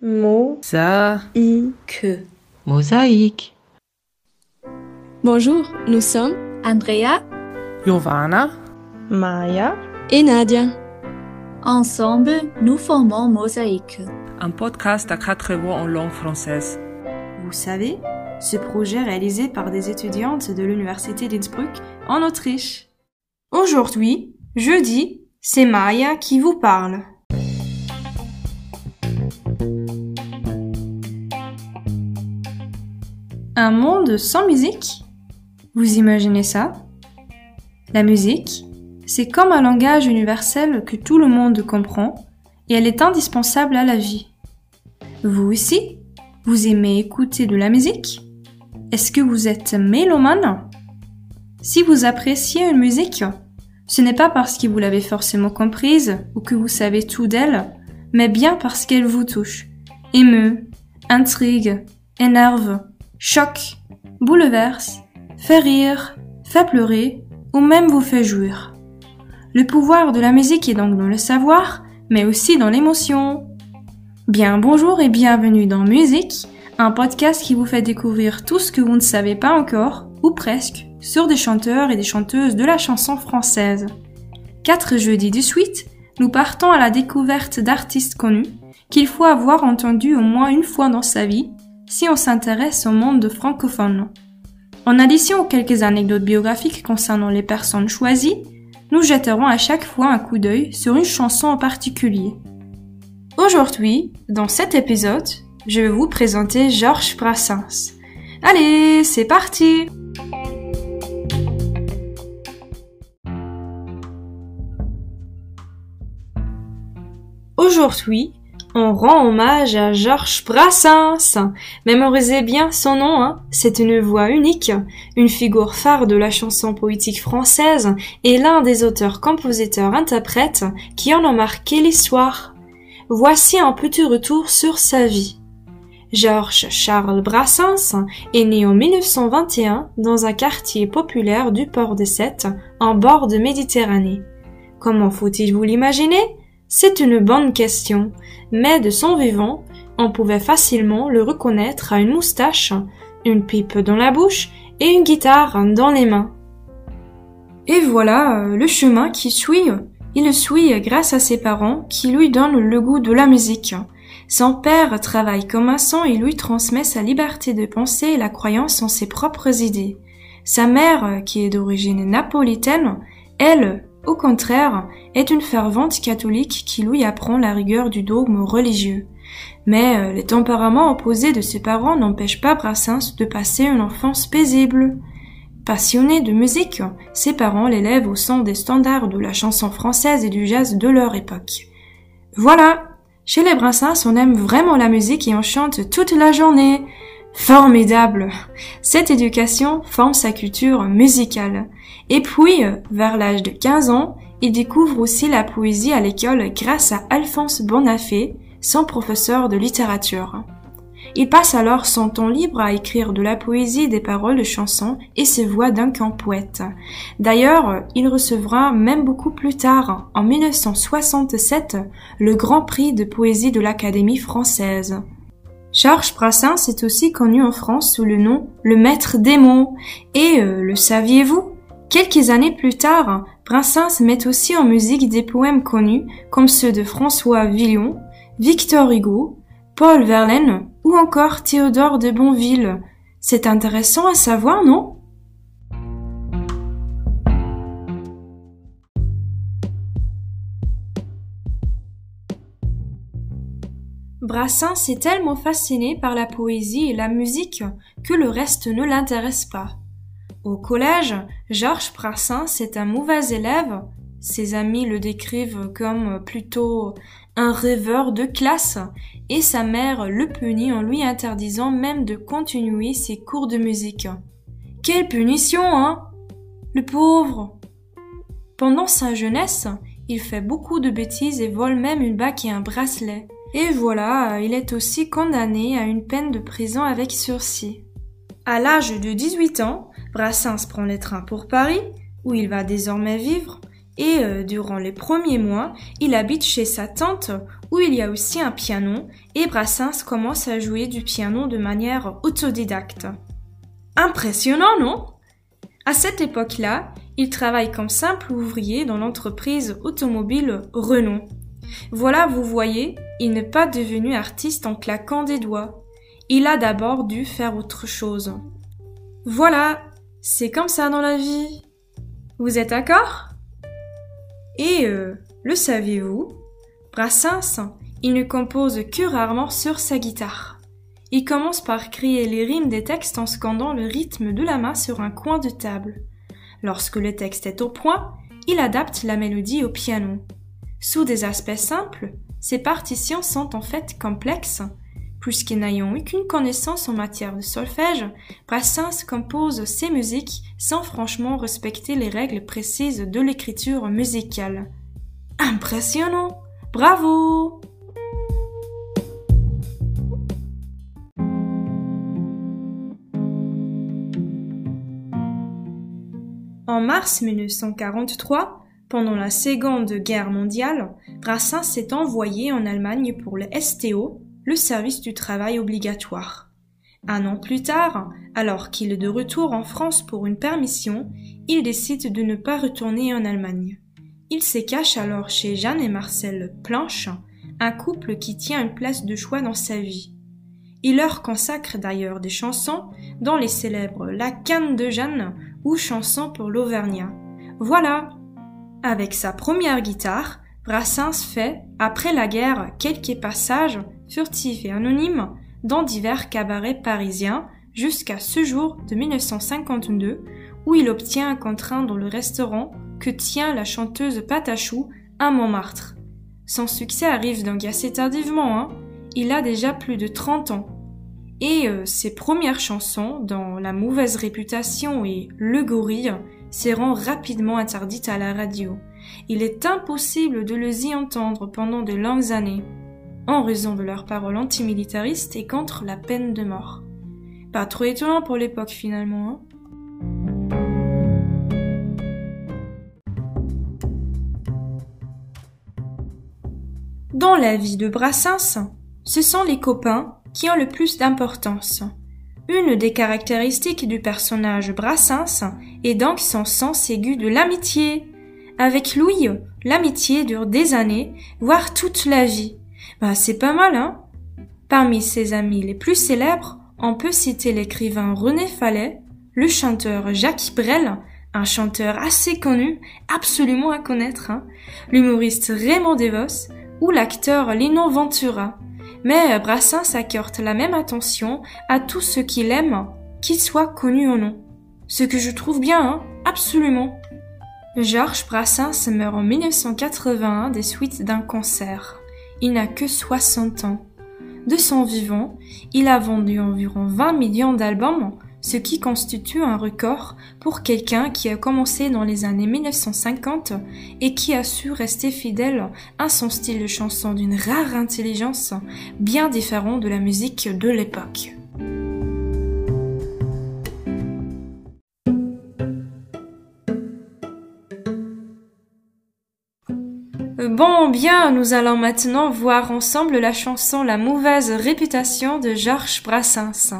Mosaïque. Mosaïque. Bonjour, nous sommes Andrea, Giovanna, Maya, et Nadia. ensemble, nous formons Mosaïque. un podcast à quatre voix en langue française. Vous savez, ce projet réalisé par des étudiantes de l'université d'Innsbruck en Autriche. Aujourd'hui, jeudi, c'est Maya qui vous parle. Un monde sans musique? Vous imaginez ça? La musique, c'est comme un langage universel que tout le monde comprend et elle est indispensable à la vie. Vous aussi Vous aimez écouter de la musique? Est-ce que vous êtes mélomane? Si vous appréciez une musique, ce n'est pas parce que vous l'avez forcément comprise ou que vous savez tout d'elle, mais bien parce qu'elle vous touche, émeut, intrigue, énerve, choque, bouleverse, fait rire, fait pleurer ou même vous fait jouir. Le pouvoir de la musique est donc dans le savoir, mais aussi dans l'émotion. Bien bonjour et bienvenue dans Musique, un podcast qui vous fait découvrir tout ce que vous ne savez pas encore, ou presque, sur des chanteurs et des chanteuses de la chanson française. Quatre jeudis de suite, nous partons à la découverte d'artistes connus qu'il faut avoir entendu au moins une fois dans sa vie si on s'intéresse au monde francophone. En addition aux quelques anecdotes biographiques concernant les personnes choisies, nous jetterons à chaque fois un coup d'œil sur une chanson en particulier. Aujourd'hui, dans cet épisode, je vais vous présenter Georges Brassens. Allez, c'est parti Aujourd'hui, on rend hommage à Georges Brassens. Mémorisez bien son nom, hein. C'est une voix unique, une figure phare de la chanson poétique française et l'un des auteurs, compositeurs, interprètes qui en ont marqué l'histoire. Voici un petit retour sur sa vie. Georges Charles Brassens est né en 1921 dans un quartier populaire du port des Sept, en bord de Méditerranée. Comment faut-il vous l'imaginer? C'est une bonne question, mais de son vivant, on pouvait facilement le reconnaître à une moustache, une pipe dans la bouche et une guitare dans les mains. Et voilà euh, le chemin qui suit. Il le suit grâce à ses parents qui lui donnent le goût de la musique. Son père travaille comme maçon et lui transmet sa liberté de penser et la croyance en ses propres idées. Sa mère, qui est d'origine napolitaine, elle, au contraire, est une fervente catholique qui lui apprend la rigueur du dogme religieux. Mais euh, les tempéraments opposés de ses parents n'empêchent pas Brassens de passer une enfance paisible. Passionné de musique, ses parents l'élèvent au son des standards de la chanson française et du jazz de leur époque. Voilà! Chez les Brassens, on aime vraiment la musique et on chante toute la journée. Formidable! Cette éducation forme sa culture musicale. Et puis, vers l'âge de 15 ans, il découvre aussi la poésie à l'école grâce à Alphonse Bonafé, son professeur de littérature. Il passe alors son temps libre à écrire de la poésie, des paroles de chansons et ses voix d'un camp poète. D'ailleurs, il recevra même beaucoup plus tard, en 1967, le Grand Prix de poésie de l'Académie française. Georges Brassens est aussi connu en France sous le nom Le Maître des mots. Et euh, le saviez-vous? Quelques années plus tard, Brassens met aussi en musique des poèmes connus comme ceux de François Villon, Victor Hugo, Paul Verlaine ou encore Théodore de Bonville. C'est intéressant à savoir, non? Brassens est tellement fasciné par la poésie et la musique que le reste ne l'intéresse pas. Au collège, Georges Brassens est un mauvais élève. Ses amis le décrivent comme plutôt un rêveur de classe et sa mère le punit en lui interdisant même de continuer ses cours de musique. Quelle punition, hein? Le pauvre! Pendant sa jeunesse, il fait beaucoup de bêtises et vole même une bague et un bracelet. Et voilà, il est aussi condamné à une peine de prison avec sursis. À l'âge de 18 ans, Brassens prend les trains pour Paris, où il va désormais vivre, Et euh, durant les premiers mois, il habite chez sa tante où il y a aussi un piano et Brassens commence à jouer du piano de manière autodidacte. Impressionnant, non? À cette époque-là, il travaille comme simple ouvrier dans l'entreprise automobile Renault. Voilà, vous voyez, il n'est pas devenu artiste en claquant des doigts. Il a d'abord dû faire autre chose. Voilà, c'est comme ça dans la vie. Vous êtes d'accord? Et euh, le saviez-vous Brassens, il ne compose que rarement sur sa guitare. Il commence par crier les rimes des textes en scandant le rythme de la main sur un coin de table. Lorsque le texte est au point, il adapte la mélodie au piano. Sous des aspects simples, ces partitions sont en fait complexes. Puisqu'ils n'ayant aucune connaissance en matière de solfège, Brassens compose ses musiques sans franchement respecter les règles précises de l'écriture musicale. Impressionnant! Bravo! En mars 1943, pendant la Seconde Guerre mondiale, Brassens s'est envoyé en Allemagne pour le STO, le service du travail obligatoire. Un an plus tard, alors qu'il est de retour en France pour une permission, il décide de ne pas retourner en Allemagne. Il se cache alors chez Jeanne et Marcel Planche, un couple qui tient une place de choix dans sa vie. Il leur consacre d'ailleurs des chansons, dont les célèbres La canne de Jeanne ou Chanson pour l'Auvergnat. Voilà. Avec sa première guitare, Brassens fait, après la guerre, quelques passages, furtifs et anonymes, dans divers cabarets parisiens, jusqu'à ce jour de 1952, où il obtient un contrat dans le restaurant que tient la chanteuse Patachou à Montmartre. Son succès arrive donc assez tardivement, hein. Il a déjà plus de 30 ans. Et euh, ses premières chansons, dans La mauvaise réputation et Le gorille, seront rapidement interdites à la radio. Il est impossible de les y entendre pendant de longues années, en raison de leurs paroles antimilitaristes et contre la peine de mort. Pas trop étonnant pour l'époque finalement. Hein Dans la vie de Brassens, ce sont les copains qui ont le plus d'importance. Une des caractéristiques du personnage Brassens est donc son sens aigu de l'amitié. Avec Louis, l'amitié dure des années, voire toute la vie. Bah, c'est pas mal, hein? Parmi ses amis les plus célèbres, on peut citer l'écrivain René Fallet, le chanteur Jacques Brel, un chanteur assez connu, absolument à connaître, hein, l'humoriste Raymond Devos ou l'acteur Lino Ventura. Mais Brassens accorde la même attention à tout ce qu'il aime, qu'il soit connu ou non. Ce que je trouve bien, hein, absolument. Georges Brassens meurt en 1981 des suites d'un cancer. Il n'a que 60 ans. De son vivant, il a vendu environ 20 millions d'albums, ce qui constitue un record pour quelqu'un qui a commencé dans les années 1950 et qui a su rester fidèle à son style de chanson d'une rare intelligence bien différent de la musique de l'époque. Bon, bien, nous allons maintenant voir ensemble la chanson La mauvaise réputation de Georges Brassens.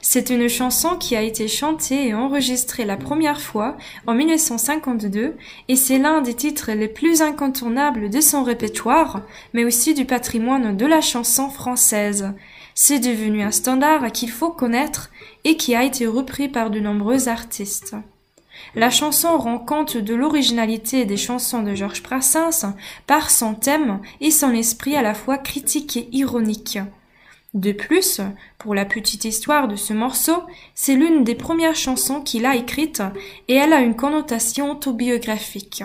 C'est une chanson qui a été chantée et enregistrée la première fois en 1952 et c'est l'un des titres les plus incontournables de son répertoire, mais aussi du patrimoine de la chanson française. C'est devenu un standard qu'il faut connaître et qui a été repris par de nombreux artistes. La chanson rend compte de l'originalité des chansons de Georges Brassens par son thème et son esprit à la fois critique et ironique. De plus, pour la petite histoire de ce morceau, c'est l'une des premières chansons qu'il a écrites et elle a une connotation autobiographique.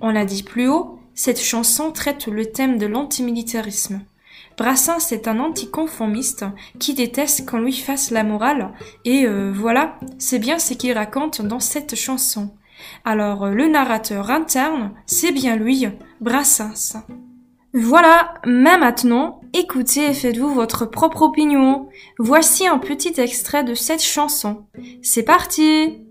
On l'a dit plus haut, cette chanson traite le thème de l'antimilitarisme. Brassens est un anticonformiste qui déteste qu'on lui fasse la morale, et euh, voilà, c'est bien ce qu'il raconte dans cette chanson. Alors euh, le narrateur interne, c'est bien lui, Brassens. Voilà, mais maintenant, écoutez et faites-vous votre propre opinion. Voici un petit extrait de cette chanson. C'est parti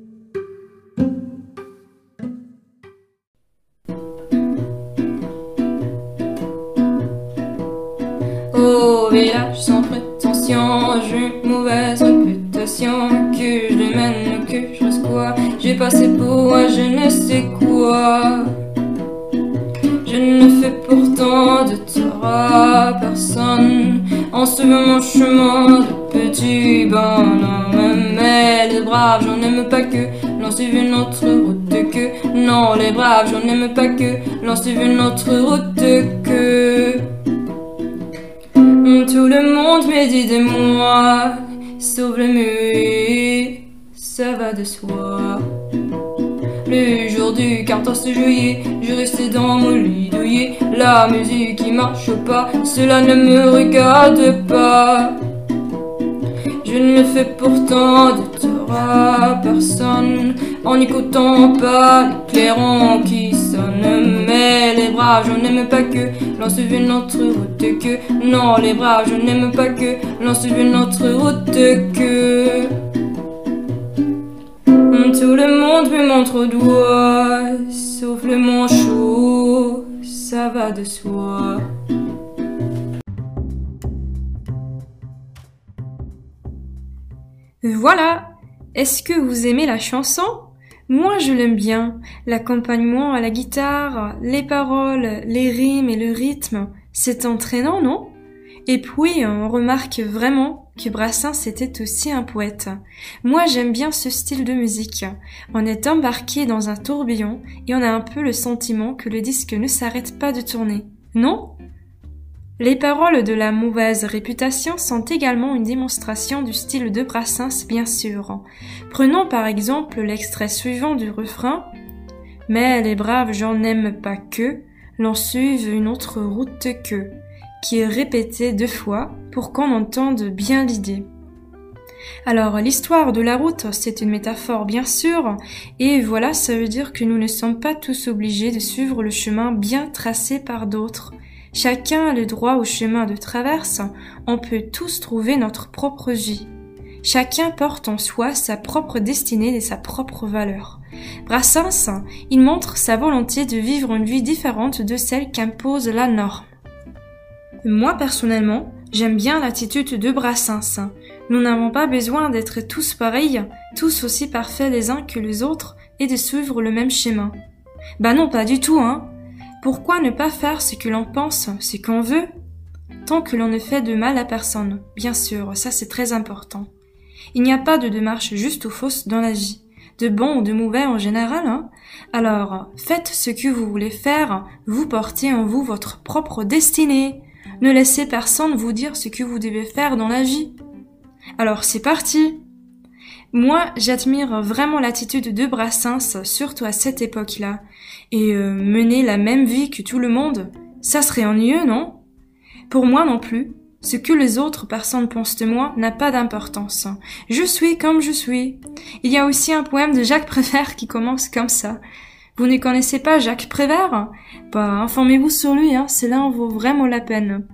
J'ai une mauvaise réputation, que je mène, que je reste quoi. J'ai passé pour un je ne sais quoi. Je ne fais pourtant de tort à personne en suivant mon chemin de petit bonhomme. Mais les braves, j'en aime pas que l'on suive une autre route que. Non, les braves, j'en aime pas que l'on suive une autre route que. Tout le monde médit de moi, sauf le mur, ça va de soi. Le jour du 14 juillet, je restais dans mon lit douillet. La musique qui marche pas, cela ne me regarde pas. Je ne fais pourtant de tort à personne en n'écoutant pas les clairons qui sonnent. Mais les braves, je n'aime pas que l'on suive une autre route que. Non, les braves, je n'aime pas que l'on suive une autre route que. Tout le monde me montre au doigt, sauf le manchot, ça va de soi. Voilà. Est-ce que vous aimez la chanson? Moi, je l'aime bien. L'accompagnement à la guitare, les paroles, les rimes et le rythme, c'est entraînant, non? Et puis, on remarque vraiment que Brassens était aussi un poète. Moi, j'aime bien ce style de musique. On est embarqué dans un tourbillon et on a un peu le sentiment que le disque ne s'arrête pas de tourner. Non? Les paroles de la mauvaise réputation sont également une démonstration du style de Brassens, bien sûr. Prenons par exemple l'extrait suivant du refrain. Mais les braves gens n'aiment pas que l'on suive une autre route que, qui est répété deux fois pour qu'on entende bien l'idée. Alors, l'histoire de la route, c'est une métaphore bien sûr, et voilà, ça veut dire que nous ne sommes pas tous obligés de suivre le chemin bien tracé par d'autres, Chacun a le droit au chemin de traverse, on peut tous trouver notre propre vie. Chacun porte en soi sa propre destinée et sa propre valeur. Brassens, il montre sa volonté de vivre une vie différente de celle qu'impose la norme. Moi personnellement, j'aime bien l'attitude de Brassens. Nous n'avons pas besoin d'être tous pareils, tous aussi parfaits les uns que les autres, et de suivre le même schéma. Bah non, pas du tout, hein. Pourquoi ne pas faire ce que l'on pense, ce qu'on veut Tant que l'on ne fait de mal à personne, bien sûr, ça c'est très important. Il n'y a pas de démarche juste ou fausse dans la vie, de bon ou de mauvais en général. Hein Alors, faites ce que vous voulez faire, vous portez en vous votre propre destinée. Ne laissez personne vous dire ce que vous devez faire dans la vie. Alors c'est parti moi, j'admire vraiment l'attitude de Brassens, surtout à cette époque-là. Et euh, mener la même vie que tout le monde, ça serait ennuyeux, non? Pour moi non plus. Ce que les autres personnes pensent de moi n'a pas d'importance. Je suis comme je suis. Il y a aussi un poème de Jacques Prévert qui commence comme ça. Vous ne connaissez pas Jacques Prévert? Bah, informez-vous sur lui, hein, cela en vaut vraiment la peine.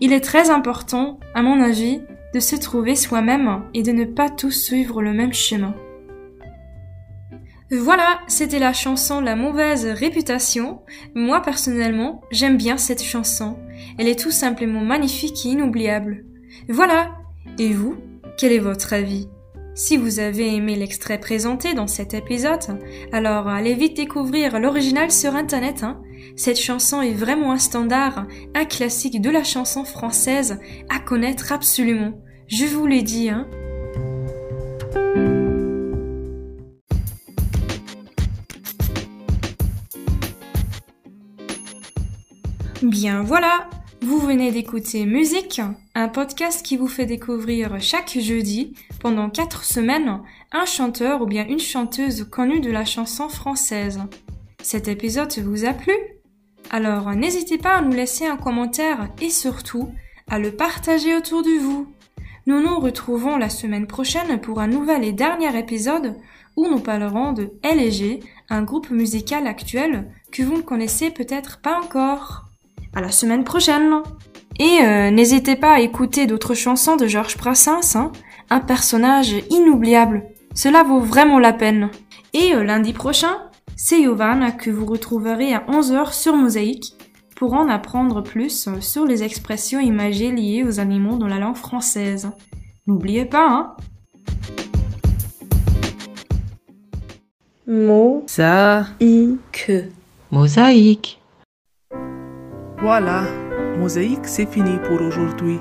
Il est très important, à mon avis, de se trouver soi-même et de ne pas tous suivre le même chemin. Voilà, c'était la chanson La mauvaise réputation. Moi personnellement, j'aime bien cette chanson. Elle est tout simplement magnifique et inoubliable. Voilà. Et vous, quel est votre avis? Si vous avez aimé l'extrait présenté dans cet épisode, alors allez vite découvrir l'original sur internet. Hein. Cette chanson est vraiment un standard, un classique de la chanson française à connaître absolument. Je vous l'ai dit, hein. Bien voilà, vous venez d'écouter Musique, un podcast qui vous fait découvrir chaque jeudi, pendant quatre semaines, un chanteur ou bien une chanteuse connue de la chanson française. Cet épisode vous a plu? Alors n'hésitez pas à nous laisser un commentaire et surtout à le partager autour de vous. Nous nous retrouvons la semaine prochaine pour un nouvel et dernier épisode où nous parlerons de LG, un groupe musical actuel que vous ne connaissez peut-être pas encore. À la semaine prochaine Et euh, n'hésitez pas à écouter d'autres chansons de Georges Brassens, hein, un personnage inoubliable. Cela vaut vraiment la peine. Et euh, lundi prochain, c'est Yovan que vous retrouverez à 11h sur Mosaïque pour en apprendre plus sur les expressions imagées liées aux animaux dans la langue française. N'oubliez pas, hein Mo, Ça, i, que. mosaïque. Voilà, Mosaïque, c'est fini pour aujourd'hui.